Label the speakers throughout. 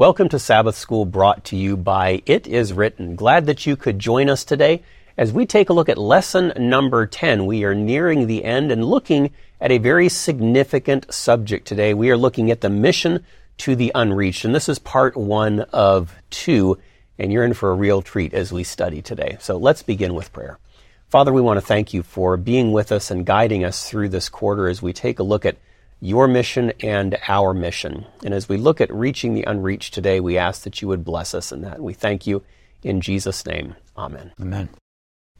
Speaker 1: Welcome to Sabbath School brought to you by It Is Written. Glad that you could join us today as we take a look at lesson number 10. We are nearing the end and looking at a very significant subject today. We are looking at the mission to the unreached, and this is part one of two, and you're in for a real treat as we study today. So let's begin with prayer. Father, we want to thank you for being with us and guiding us through this quarter as we take a look at your mission and our mission. And as we look at reaching the unreached today, we ask that you would bless us in that. We thank you in Jesus' name. Amen.
Speaker 2: Amen.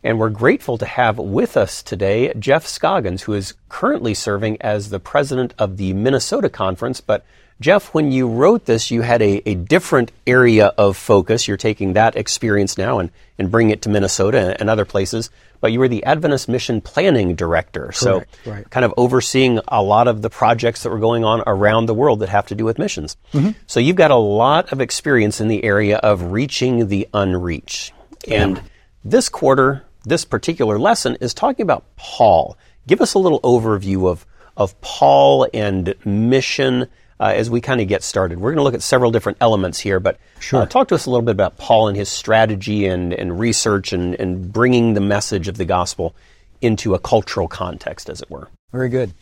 Speaker 1: And we're grateful to have with us today Jeff Scoggins, who is currently serving as the president of the Minnesota Conference, but Jeff, when you wrote this, you had a, a different area of focus. You're taking that experience now and, and bringing it to Minnesota and other places. But you were the Adventist Mission Planning Director.
Speaker 2: Correct,
Speaker 1: so,
Speaker 2: right.
Speaker 1: kind of overseeing a lot of the projects that were going on around the world that have to do with missions.
Speaker 2: Mm-hmm.
Speaker 1: So, you've got a lot of experience in the area of reaching the unreached. And this quarter, this particular lesson is talking about Paul. Give us a little overview of, of Paul and mission uh, as we kind of get started. We're going to look at several different elements here, but
Speaker 2: Sure.
Speaker 1: uh, talk to us a little bit about Paul and his strategy and, and research and, and bringing the message of the gospel into a cultural context, as it were.
Speaker 2: Very good.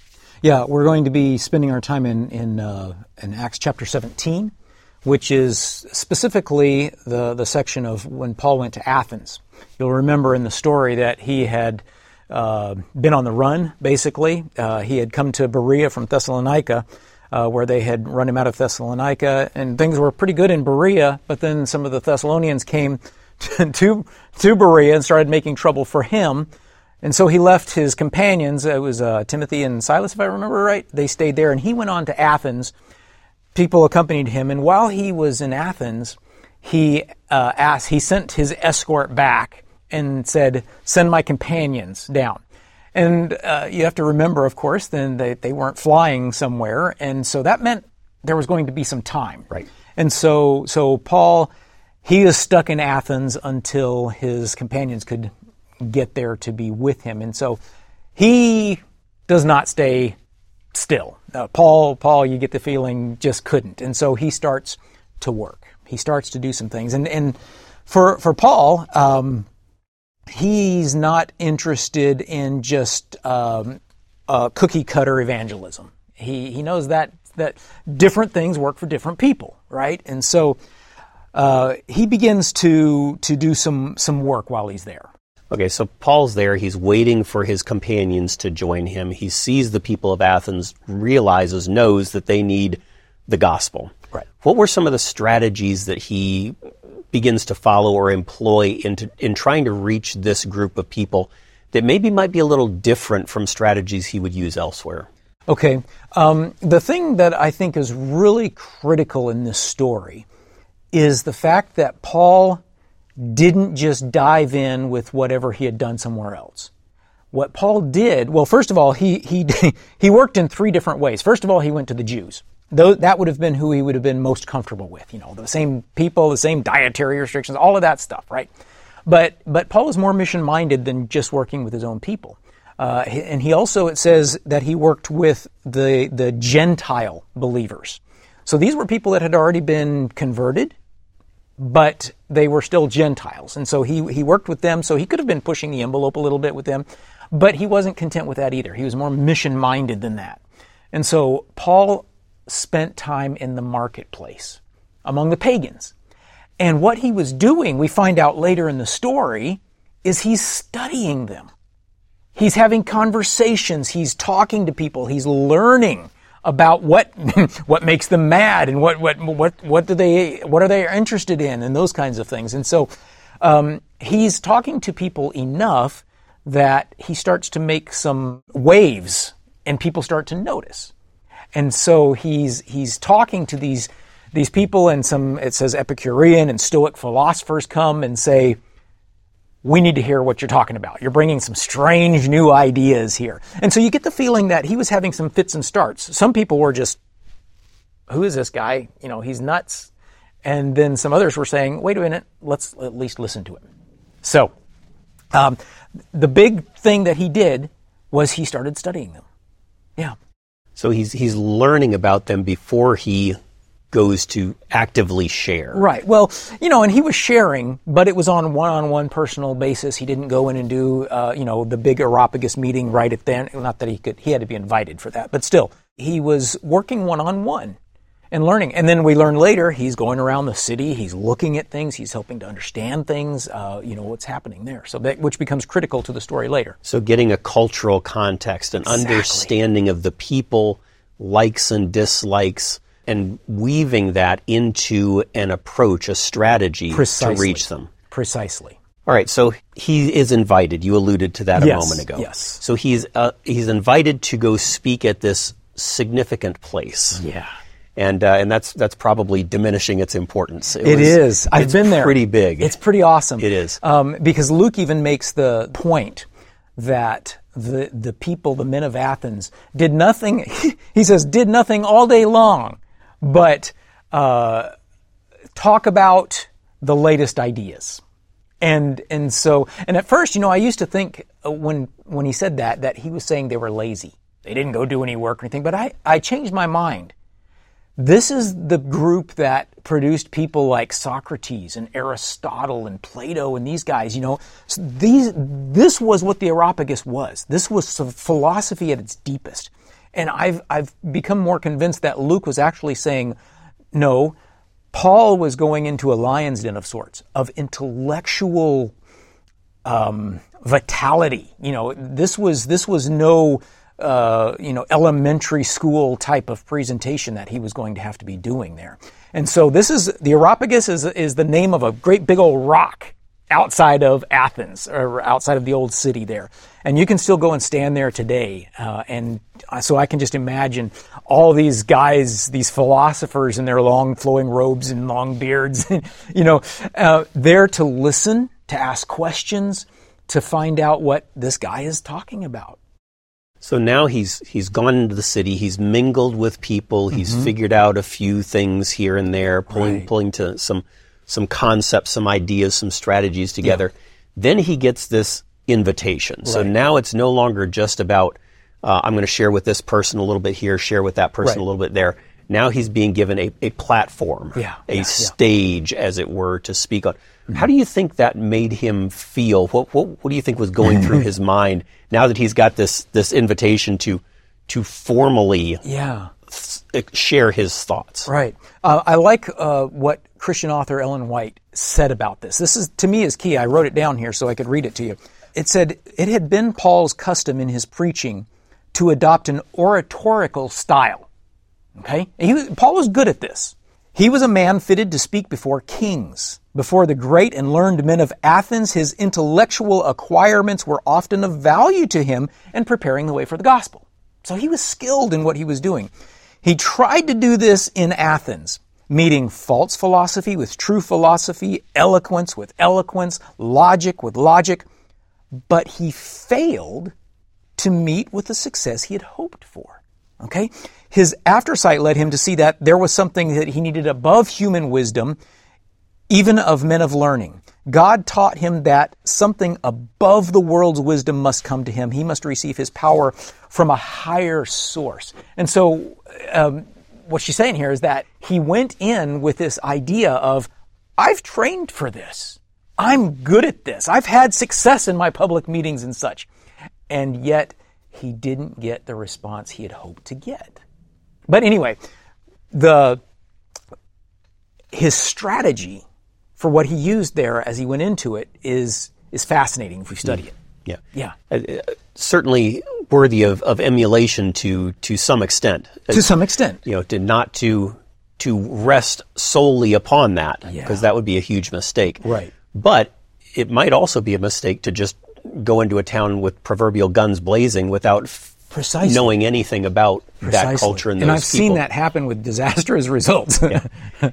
Speaker 2: Yeah, we're going to be spending our time in in, uh, in Acts chapter 17, which is specifically the the section of when Paul went to Athens. You'll remember in the story that he had uh, been on the run. Basically, uh, he had come to Berea from Thessalonica. Uh, where they had run him out of Thessalonica, and things were pretty good in Berea, but then some of the Thessalonians came to, to Berea and started making trouble for him. And so he left his companions, it was uh, Timothy and Silas, if I remember right. They stayed there, and he went on to Athens. People accompanied him, and while he was in Athens, he uh, asked, he sent his escort back and said, Send my companions down. And uh, you have to remember, of course, then that they weren't flying somewhere, and so that meant there was going to be some time.
Speaker 1: Right.
Speaker 2: And so, so Paul, he is stuck in Athens until his companions could get there to be with him, and so he does not stay still. Uh, Paul, Paul, you get the feeling just couldn't, and so he starts to work. He starts to do some things, and and for for Paul, um, he's not interested in just um, uh, cookie cutter evangelism. He he knows that that different things work for different people, right? And so uh, he begins to to do some some work while he's there.
Speaker 1: Okay, so Paul's there. He's waiting for his companions to join him. He sees the people of Athens, realizes, knows that they need the gospel.
Speaker 2: Right.
Speaker 1: What were some of the strategies that he begins to follow or employ into, in trying to reach this group of people that maybe might be a little different from strategies he would use elsewhere?
Speaker 2: Okay. Um, the thing that I think is really critical in this story is the fact that Paul didn't just dive in with whatever he had done somewhere else. What Paul did, well, first of all, he, he, he worked in three different ways. First of all, he went to the Jews. That would have been who he would have been most comfortable with, you know, the same people, the same dietary restrictions, all of that stuff, right? But, but Paul was more mission minded than just working with his own people. Uh, and he also, it says that he worked with the, the Gentile believers. So these were people that had already been converted, but they were still Gentiles. And so he, he worked with them. So he could have been pushing the envelope a little bit with them, but he wasn't content with that either. He was more mission minded than that. And so Paul spent time in the marketplace among the pagans. And what he was doing, we find out later in the story, is he's studying them. He's having conversations. He's talking to people. He's learning about what what makes them mad and what what what what do they what are they interested in and those kinds of things. And so um, he's talking to people enough that he starts to make some waves, and people start to notice. And so he's he's talking to these these people, and some it says Epicurean and Stoic philosophers come and say, "We need to hear what you're talking about. You're bringing some strange new ideas here." And so you get the feeling that he was having some fits and starts. Some people were just, "Who is this guy? You know, he's nuts." And then some others were saying, "Wait a minute, let's at least listen to him." So, um, the big thing that he did was he started studying them. Yeah.
Speaker 1: So he's he's learning about them before he goes to actively share.
Speaker 2: Right. Well, you know, and he was sharing, but it was on one-on-one personal basis. He didn't go in and do, uh, you know, the big Areopagus meeting right at then. Not that he could, he had to be invited for that, but still, he was working one-on-one and learning. And then we learn later he's going around the city, he's looking at things, he's helping to understand things, uh, you know, what's happening there. So that, which becomes critical to the story later.
Speaker 1: So getting a cultural context, an exactly. understanding of the people, likes and dislikes, and weaving that into an approach, a strategy
Speaker 2: Precisely.
Speaker 1: to reach them.
Speaker 2: Precisely.
Speaker 1: All right, so he is invited. You alluded to that a
Speaker 2: yes,
Speaker 1: moment ago.
Speaker 2: Yes.
Speaker 1: So he's uh, he's invited to go speak at this significant place.
Speaker 2: Yeah.
Speaker 1: And uh, and that's that's probably diminishing its importance.
Speaker 2: It, it was, is. I've been there.
Speaker 1: Pretty big.
Speaker 2: It's pretty awesome.
Speaker 1: It is
Speaker 2: um, because Luke even makes the point that the the people, the men of Athens, did nothing. He says did nothing all day long but uh, talk about the latest ideas. And and so and at first, you know, I used to think uh, when when he said that that he was saying they were lazy. They didn't go do any work or anything. But I I changed my mind. This is the group that produced people like Socrates and Aristotle and Plato and these guys. You know, these this was what the Areopagus was. This was philosophy at its deepest. And I've, I've become more convinced that Luke was actually saying, no, Paul was going into a lion's den of sorts, of intellectual um, vitality. You know, this was, this was no, uh, you know, elementary school type of presentation that he was going to have to be doing there. And so this is, the Areopagus is, is the name of a great big old rock outside of Athens or outside of the old city there. And you can still go and stand there today. Uh, and so I can just imagine all these guys, these philosophers in their long flowing robes and long beards, you know, uh, there to listen, to ask questions, to find out what this guy is talking about.
Speaker 1: So now he's he's gone into the city. He's mingled with people. He's mm-hmm. figured out a few things here and there, pulling right. pulling to some some concepts, some ideas, some strategies together. Yeah. Then he gets this invitation. Right. So now it's no longer just about, uh, I'm going to share with this person a little bit here, share with that person right. a little bit there. Now he's being given a, a platform,
Speaker 2: yeah,
Speaker 1: a
Speaker 2: yeah,
Speaker 1: stage, yeah. as it were, to speak on. Mm-hmm. How do you think that made him feel? What, what, what do you think was going through his mind now that he's got this, this invitation to, to formally
Speaker 2: yeah.
Speaker 1: share his thoughts?
Speaker 2: Right. Uh, I like uh, what Christian author Ellen White said about this. This is, to me, is key. I wrote it down here so I could read it to you. It said, It had been Paul's custom in his preaching to adopt an oratorical style. Okay? He, Paul was good at this. He was a man fitted to speak before kings. Before the great and learned men of Athens, his intellectual acquirements were often of value to him in preparing the way for the gospel. So he was skilled in what he was doing. He tried to do this in Athens, meeting false philosophy with true philosophy, eloquence with eloquence, logic with logic, but he failed to meet with the success he had hoped for. Okay? His aftersight led him to see that there was something that he needed above human wisdom, even of men of learning. God taught him that something above the world's wisdom must come to him. He must receive his power from a higher source. And so, um, what she's saying here is that he went in with this idea of, I've trained for this. I'm good at this. I've had success in my public meetings and such. And yet, he didn't get the response he had hoped to get. But anyway, the, his strategy for what he used there as he went into it is, is fascinating if we study it.
Speaker 1: Yeah.
Speaker 2: Yeah.
Speaker 1: Uh, uh, certainly worthy of, of emulation to, to some extent.
Speaker 2: To some extent.
Speaker 1: You know, to not to, to rest solely upon that, because yeah. that would be a huge mistake.
Speaker 2: Right.
Speaker 1: But it might also be a mistake to just go into a town with proverbial guns blazing without
Speaker 2: Precisely.
Speaker 1: knowing anything about
Speaker 2: Precisely.
Speaker 1: that culture and,
Speaker 2: and
Speaker 1: I've
Speaker 2: people. seen that happen with disastrous results.
Speaker 1: yeah.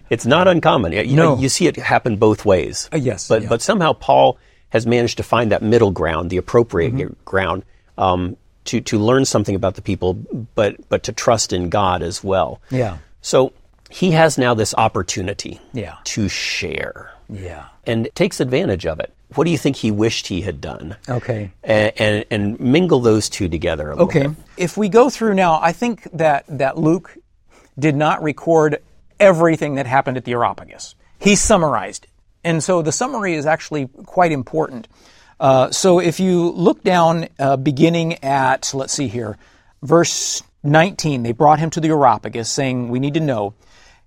Speaker 1: It's not uncommon. You,
Speaker 2: no.
Speaker 1: you see it happen both ways.
Speaker 2: Uh, yes.
Speaker 1: But,
Speaker 2: yeah.
Speaker 1: but somehow Paul has managed to find that middle ground, the appropriate mm-hmm. ground, um, to, to learn something about the people, but, but to trust in God as well.
Speaker 2: Yeah.
Speaker 1: So he has now this opportunity
Speaker 2: yeah.
Speaker 1: to share.
Speaker 2: Yeah.
Speaker 1: And takes advantage of it. What do you think he wished he had done?
Speaker 2: Okay.
Speaker 1: And, and, and mingle those two together
Speaker 2: okay.
Speaker 1: Bit.
Speaker 2: If we go through now, I think that, that Luke did not record everything that happened at the Areopagus. He summarized it. And so the summary is actually quite important. Uh, so if you look down, uh, beginning at, let's see here, verse 19, they brought him to the Areopagus, saying, We need to know.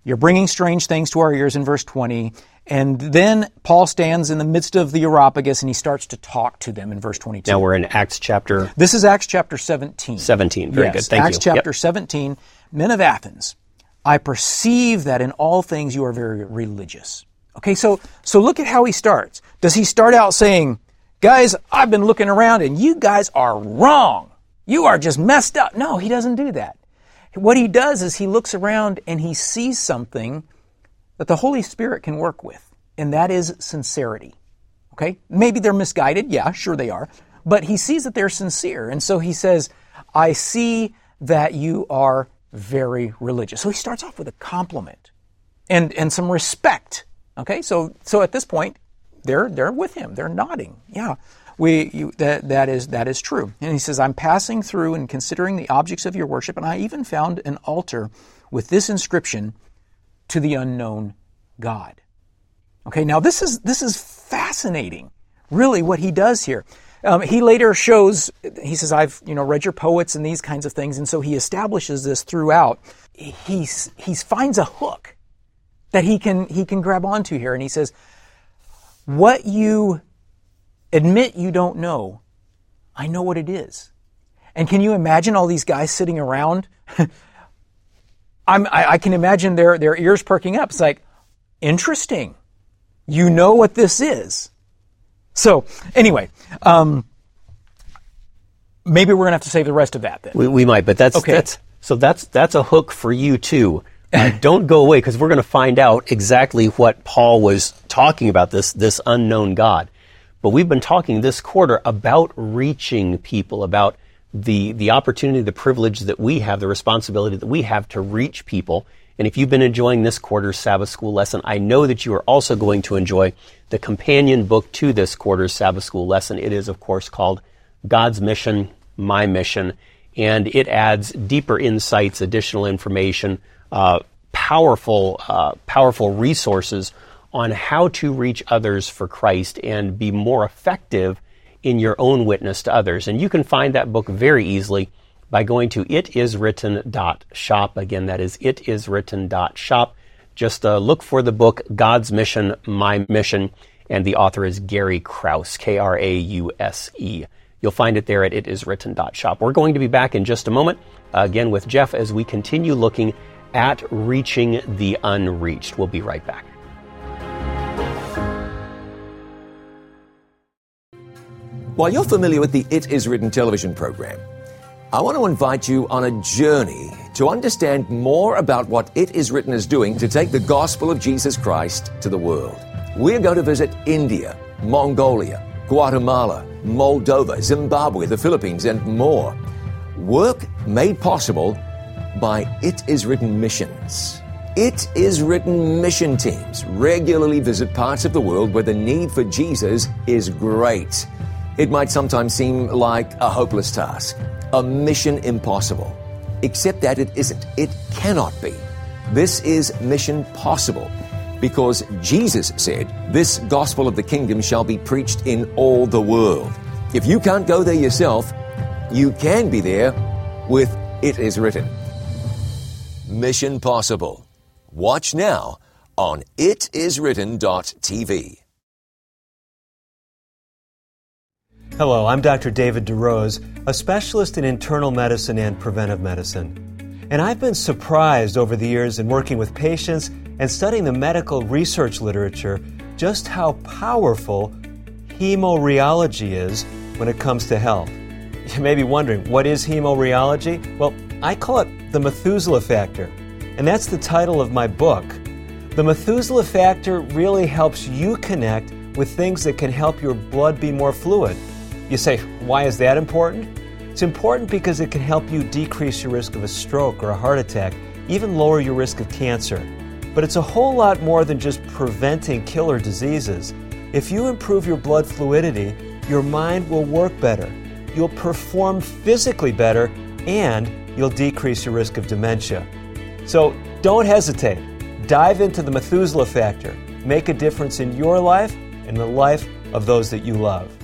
Speaker 2: You're bringing strange things to our ears in verse 20. And then Paul stands in the midst of the Areopagus and he starts to talk to them in verse 22.
Speaker 1: Now we're in Acts chapter.
Speaker 2: This is Acts chapter 17.
Speaker 1: 17. Very
Speaker 2: yes,
Speaker 1: good. Thank
Speaker 2: Acts
Speaker 1: you.
Speaker 2: chapter
Speaker 1: Yep.
Speaker 2: 17. Men of Athens, I perceive that in all things you are very religious. Okay, so so look at how he starts. Does he start out saying, "Guys, I've been looking around and you guys are wrong. You are just messed up." No, he doesn't do that. What he does is he looks around and he sees something that the Holy Spirit can work with, and that is sincerity. Okay? Maybe they're misguided. Yeah, sure they are. But he sees that they're sincere. And so he says, I see that you are very religious. So he starts off with a compliment and, and some respect. Okay? So, so at this point, they're, they're with him. They're nodding. Yeah. We, you, that, that is, that is true. And he says, I'm passing through and considering the objects of your worship, and I even found an altar with this inscription, to the unknown God. Okay, now this is this is fascinating, really, what he does here. Um, he later shows, he says, "I've you know read your poets and these kinds of things," and so he establishes this throughout. He he finds a hook that he can he can grab onto here, and he says, "What you admit you don't know, I know what it is." And can you imagine all these guys sitting around? I'm, I, I can imagine their, their ears perking up. It's like, interesting. You know what this is. So, anyway, um, maybe we're going to have to save the rest of that then.
Speaker 1: We, we might, but that's
Speaker 2: Okay.
Speaker 1: that's so that's that's a hook for you too. Uh, don't go away because we're going to find out exactly what Paul was talking about this this unknown God. But we've been talking this quarter about reaching people, about the the opportunity, the privilege that we have, the responsibility that we have to reach people. And if you've been enjoying this quarter's Sabbath school lesson, I know that you are also going to enjoy the companion book to this quarter's Sabbath school lesson. It is, of course, called God's Mission, My Mission, and it adds deeper insights, additional information, uh, powerful, uh, powerful resources on how to reach others for Christ and be more effective in your own witness to others. And you can find that book very easily by going to itiswritten.shop. Again, that is itiswritten.shop. Just uh, look for the book God's Mission, My Mission, and the author is Gary Krause, K R A U S E. You'll find it there at itiswritten.shop. We're going to be back in just a moment, uh, again with Jeff, as we continue looking at reaching the unreached. We'll be right back.
Speaker 3: While you're familiar with the It Is Written television program, I want to invite you on a journey to understand more about what It Is Written is doing to take the gospel of Jesus Christ to the world. We're going to visit India, Mongolia, Guatemala, Moldova, Zimbabwe, the Philippines, and more. Work made possible by It Is Written missions. It Is Written mission teams regularly visit parts of the world where the need for Jesus is great. It might sometimes seem like a hopeless task, a mission impossible. Except that it isn't. It cannot be. This is mission possible because Jesus said, This gospel of the kingdom shall be preached in all the world. If you can't go there yourself, you can be there with It Is Written. Mission Possible. Watch now on itiswritten.tv.
Speaker 4: Hello, I'm Dr. David DeRose, a specialist in internal medicine and preventive medicine. And I've been surprised over the years in working with patients and studying the medical research literature just how powerful hemorrheology is when it comes to health. You may be wondering, what is hemorrheology? Well, I call it the Methuselah factor, and that's the title of my book. The Methuselah factor really helps you connect with things that can help your blood be more fluid. You say, why is that important? It's important because it can help you decrease your risk of a stroke or a heart attack, even lower your risk of cancer. But it's a whole lot more than just preventing killer diseases. If you improve your blood fluidity, your mind will work better, you'll perform physically better, and you'll decrease your risk of dementia. So don't hesitate. dive into the Methuselah factor, make a difference in your life and the life of those that you love.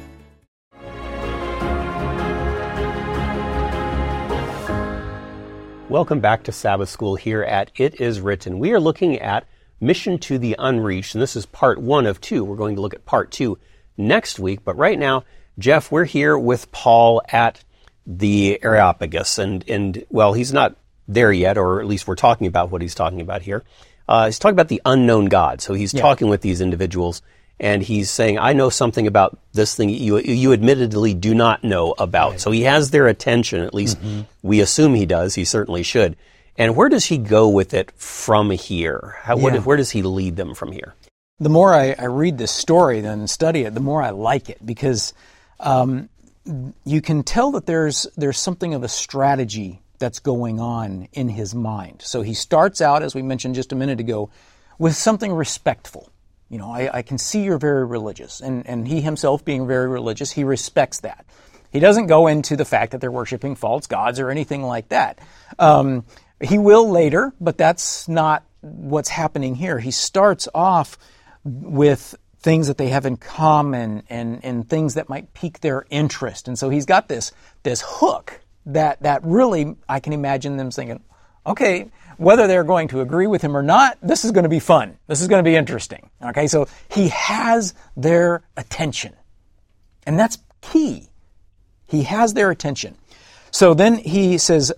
Speaker 1: Welcome back to Sabbath School here at It Is Written. We are looking at Mission to the Unreached, and this is part one of two. We're going to look at part two next week, but right now, Jeff, we're here with Paul at the Areopagus, and, and well, he's not there yet, or at least we're talking about what he's talking about here. Uh, he's talking about the unknown God. So he's yeah. talking with these individuals and he's saying, I know something about this thing you, you admittedly do not know about. Right. So he has their attention, at least mm-hmm. we assume he does. He certainly should. And where does he go with it from here? How, yeah. what, where does he lead them from here?
Speaker 2: The more I, I, read this story and study it, the more I like it because um, you can tell that there's there's something of a strategy that's going on in his mind. So he starts out, as we mentioned just a minute ago, with something respectful. You know, I, I, can see you're very religious. And, and he himself being very religious, he respects that. He doesn't go into the fact that they're worshiping false gods or anything like that. Um, he will later, but that's not what's happening here. He starts off with things that they have in common and, and things that might pique their interest. And so he's got this, this hook that, that really, I can imagine them thinking, okay, whether they're going to agree with him or not, this is going to be fun. This is going to be interesting. Okay, so he has their attention. And that's key. He has their attention. So then he says,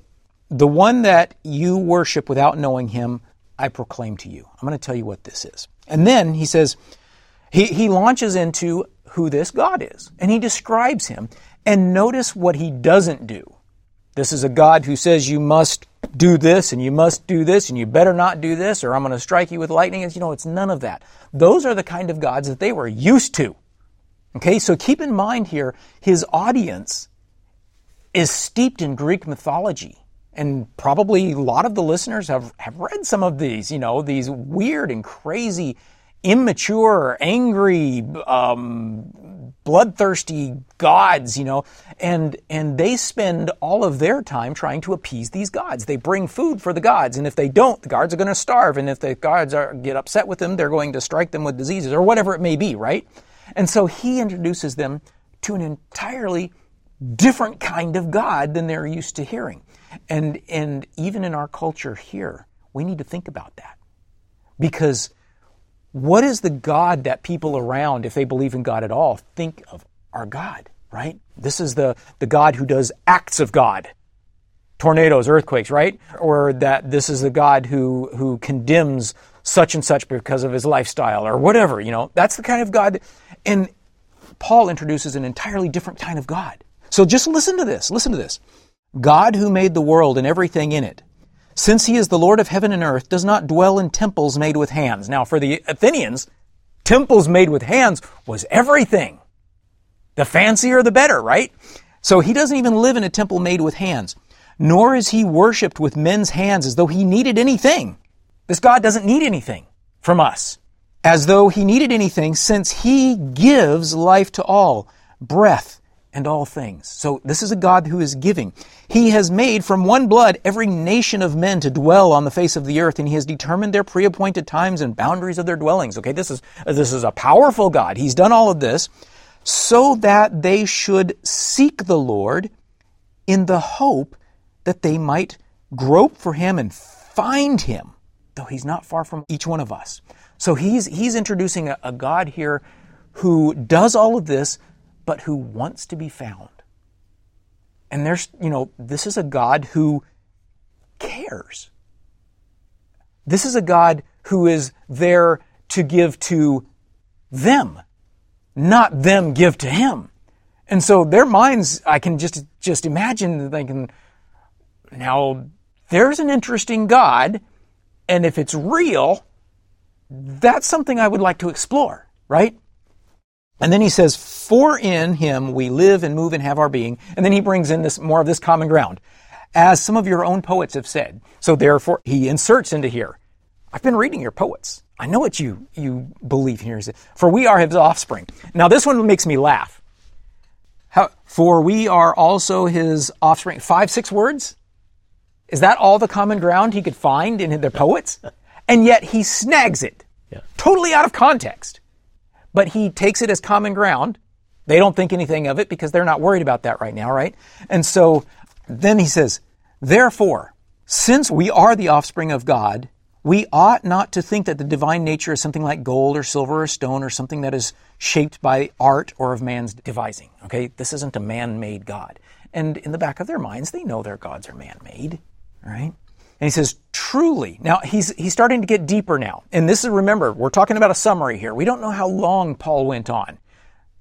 Speaker 2: The one that you worship without knowing him, I proclaim to you. I'm going to tell you what this is. And then he says, he, he launches into who this God is, and he describes him. And notice what he doesn't do. This is a God who says you must do this and you must do this and you better not do this or I'm going to strike you with lightning. And you know, it's none of that. Those are the kind of gods that they were used to. Okay, so keep in mind here, his audience is steeped in Greek mythology. And probably a lot of the listeners have, have read some of these, you know, these weird and crazy, immature, angry, um, bloodthirsty gods, you know, and and they spend all of their time trying to appease these gods. They bring food for the gods, and if they don't, the gods are going to starve, and if the gods are, get upset with them, they're going to strike them with diseases or whatever it may be, right? And so he introduces them to an entirely different kind of god than they're used to hearing. And and even in our culture here, we need to think about that. Because what is the God that people around, if they believe in God at all, think of our God, right? This is the, the God who does acts of God. Tornadoes, earthquakes, right? Or that this is the God who, who condemns such and such because of his lifestyle or whatever, you know. That's the kind of God. And Paul introduces an entirely different kind of God. So just listen to this. Listen to this. God who made the world and everything in it since he is the Lord of heaven and earth, does not dwell in temples made with hands. Now, for the Athenians, temples made with hands was everything. The fancier, the better, right? So he doesn't even live in a temple made with hands. Nor is he worshiped with men's hands as though he needed anything. This God doesn't need anything from us. As though he needed anything, since he gives life to all, breath, and all things. So this is a God who is giving. He has made from one blood every nation of men to dwell on the face of the earth, and he has determined their pre-appointed times and boundaries of their dwellings. Okay, this is, this is a powerful God. He's done all of this so that they should seek the Lord in the hope that they might grope for him and find him, though he's not far from each one of us. So he's, he's introducing a, a God here who does all of this but who wants to be found. And there's, you know, this is a God who cares. This is a God who is there to give to them, not them give to him. And so their minds, I can just, just imagine thinking, now there's an interesting God, and if it's real, that's something I would like to explore, right? And then he says, For in him we live and move and have our being. And then he brings in this more of this common ground. As some of your own poets have said. So therefore, he inserts into here. I've been reading your poets. I know what you, you believe here. For we are his offspring. Now this one makes me laugh. How, for we are also his offspring. Five, six words? Is that all the common ground he could find in their poets? And yet he snags it.
Speaker 1: Yeah.
Speaker 2: Totally out of context. But he takes it as common ground. They don't think anything of it because they're not worried about that right now, right? And so then he says, Therefore, since we are the offspring of God, we ought not to think that the divine nature is something like gold or silver or stone or something that is shaped by art or of man's devising. Okay? This isn't a man made God. And in the back of their minds, they know their gods are man made, right? And he says, truly. Now, he's, he's starting to get deeper now. And this is, remember, we're talking about a summary here. We don't know how long Paul went on.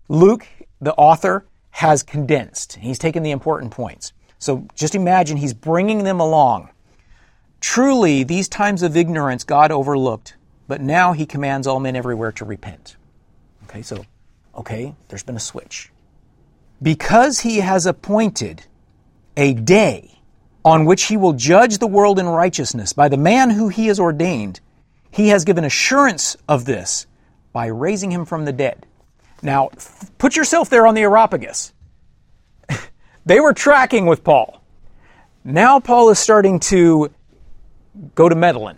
Speaker 2: Luke, the author, has condensed. He's taken the important points. So just imagine he's bringing them along. Truly, these times of ignorance God overlooked, but now he commands all men everywhere to repent. Okay, so, okay, there's been a switch. Because he has appointed a day on which he will judge the world in righteousness by the man who he has ordained, he has given assurance of this by raising him from the dead. Now, put yourself there on the Areopagus. they were tracking with Paul. Now Paul is starting to go to meddling.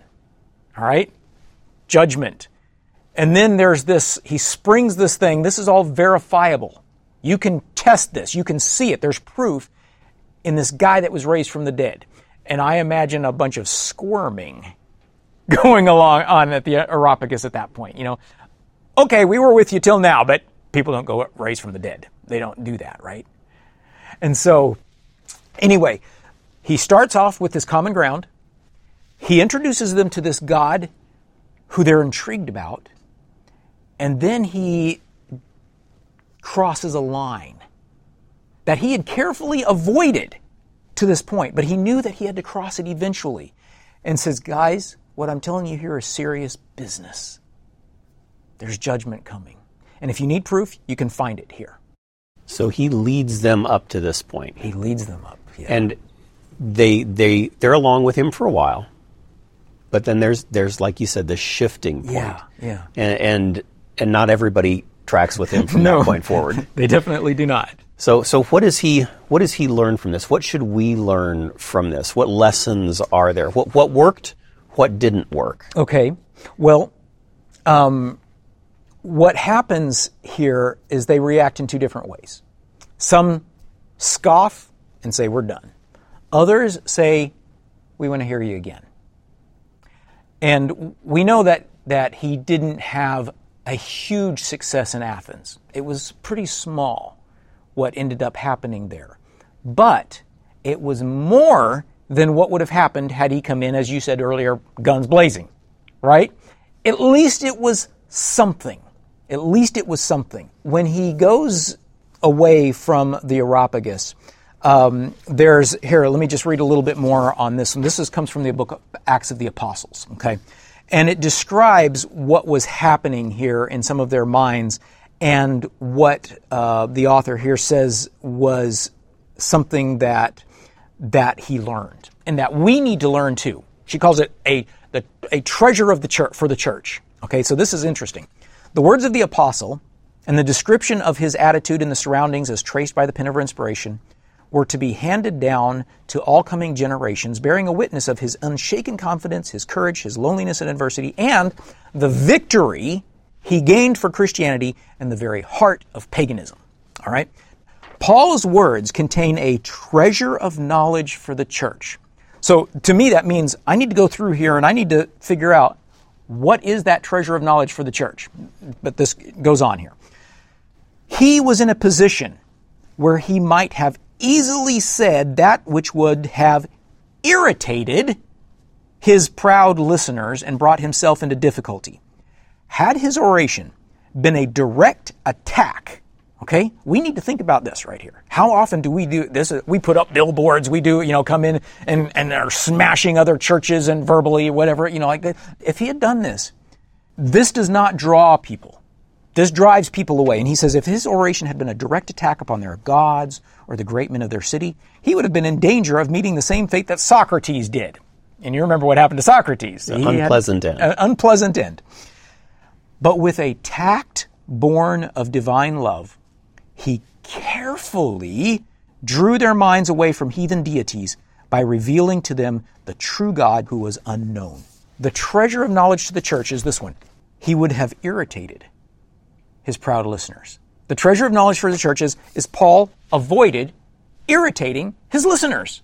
Speaker 2: All right? Judgment. And then there's this, he springs this thing. This is all verifiable. You can test this. You can see it. There's proof in this guy that was raised from the dead. And I imagine a bunch of squirming going along on at the Areopagus at that point. You know, okay, we were with you till now, but people don't go raised from the dead. They don't do that, right? And so, anyway, he starts off with this common ground. He introduces them to this God who they're intrigued about. And then he crosses a line that he had carefully avoided to this point, but he knew that he had to cross it eventually and says, Guys, what I'm telling you here is serious business. There's judgment coming. And if you need proof, you can find it here.
Speaker 1: So he leads them up to this point.
Speaker 2: He leads them up. Yeah.
Speaker 1: And they they they're along with him for a while. But then there's there's like you said the shifting point.
Speaker 2: Yeah, yeah.
Speaker 1: And and, and not everybody tracks with him from no, that point forward.
Speaker 2: they definitely do not.
Speaker 1: So, so what does he what does he learn from this? What should we learn from this? What lessons are there? What what worked? What didn't work?
Speaker 2: Okay. Well, um, what happens here is they react in two different ways. Some scoff and say we're done. Others say we want to hear you again. And we know that that he didn't have a huge success in Athens. It was pretty small what ended up happening there. But it was more than what would have happened had he come in, as you said earlier, guns blazing, right? At least it was something. At least it was something. When he goes away from the Areopagus, um, there's here. Let me just read a little bit more on this. And this is, comes from the book of Acts of the Apostles. Okay, and it describes what was happening here in some of their minds and what uh, the author here says was something that that he learned and that we need to learn too. She calls it a the, a treasure of the church for the church. Okay, so this is interesting. The words of the apostle and the description of his attitude in the surroundings as traced by the pen of inspiration were to be handed down to all coming generations, bearing a witness of his unshaken confidence, his courage, his loneliness in adversity, and the victory he gained for Christianity in the very heart of paganism. All right? Paul's words contain a treasure of knowledge for the church. So to me, that means I need to go through here and I need to figure out what is that treasure of knowledge for the church. But this goes on here. He was in a position where he might have easily said that which would have irritated his proud listeners and brought himself into difficulty. Had his oration been a direct attack, okay, we need to think about this right here. How often do we do this? We put up billboards, we do, you know, come in and, and are smashing other churches and verbally, whatever, you know, like that. If he had done this, this does not draw people. This drives people away. And he says if his oration had been a direct attack upon their gods or the great men of their city, he would have been in danger of meeting the same fate that Socrates did. And you remember what happened to Socrates.
Speaker 1: An unpleasant end.
Speaker 2: An unpleasant end. But with a tact born of divine love, he carefully drew their minds away from heathen deities by revealing to them the true God who was unknown. The treasure of knowledge to the church is this one. He would have irritated his proud listeners. The treasure of knowledge for the churches is Paul avoided irritating his listeners.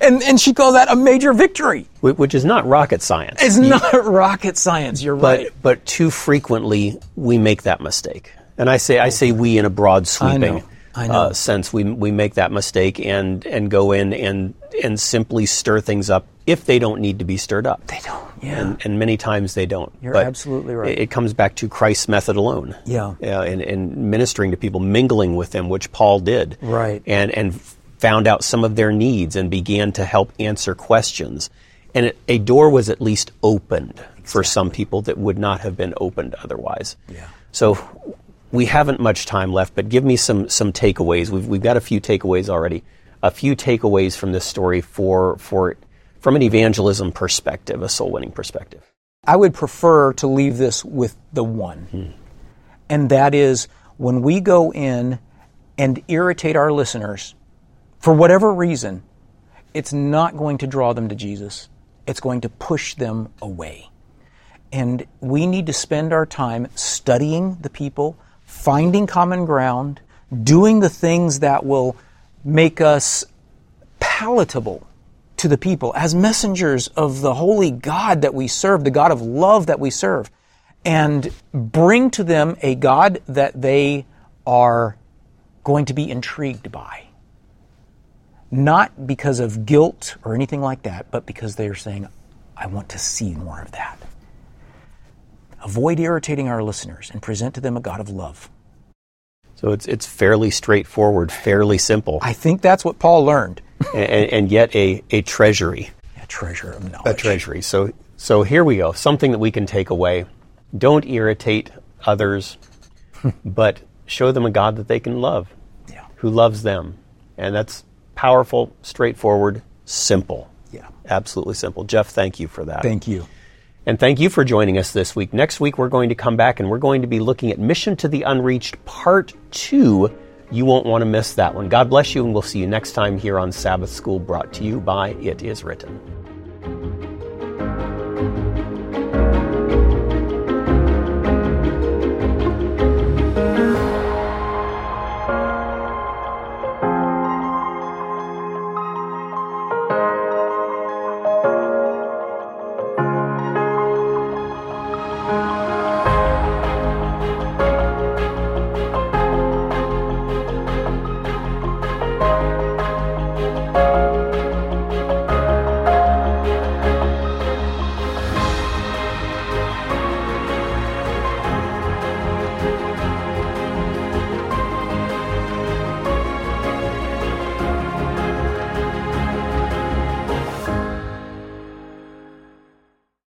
Speaker 2: And, and she calls that a major victory.
Speaker 1: Which is not rocket science.
Speaker 2: It's not rocket science, you're
Speaker 1: but,
Speaker 2: right.
Speaker 1: But too frequently we make that mistake. And I say, I say we in a broad sweeping
Speaker 2: I know.
Speaker 1: uh, sense. We, we make that mistake and, and go in and, and simply stir things up if they don't need to be stirred up.
Speaker 2: They don't, yeah.
Speaker 1: And, and many times they don't.
Speaker 2: You're
Speaker 1: But
Speaker 2: absolutely right.
Speaker 1: It, it comes back to Christ's method alone.
Speaker 2: Yeah.
Speaker 1: Uh, and, and ministering to people, mingling with them, which Paul did.
Speaker 2: Right.
Speaker 1: And, and found out some of their needs and began to help answer questions. And it, a door was at least opened for some people that would not have been opened otherwise.
Speaker 2: Yeah.
Speaker 1: So we haven't much time left, but give me some some takeaways. We've we've got a few takeaways already. A few takeaways from this story for for from an evangelism perspective, a soul winning perspective.
Speaker 2: I would prefer to leave this with the one. Hmm. And that is when we go in and irritate our listeners, for whatever reason, it's not going to draw them to Jesus. It's going to push them away. And we need to spend our time studying the people, finding common ground, doing the things that will make us palatable to the people as messengers of the holy God that we serve, the God of love that we serve, and bring to them a God that they are going to be intrigued by. Not because of guilt or anything like that, but because they are saying, I want to see more of that. Avoid irritating our listeners and present to them a God of love.
Speaker 1: So it's it's fairly straightforward, fairly simple,
Speaker 2: I think that's what Paul learned.
Speaker 1: and, and yet a, a treasury.
Speaker 2: A treasure of knowledge.
Speaker 1: a treasury. So, so here we go. Something that we can take away. Don't irritate others, but show them a God that they can love,
Speaker 2: Yeah.
Speaker 1: who loves them, and that's powerful, straightforward, simple.
Speaker 2: Yeah.
Speaker 1: Absolutely simple. Jeff, thank you for that.
Speaker 2: Thank you.
Speaker 1: And thank you for joining us this week. Next week, we're going to come back and we're going to be looking at Mission to the Unreached Part 2. You won't want to miss that one. God bless you, and we'll see you next time here on Sabbath School, brought to you by It Is Written.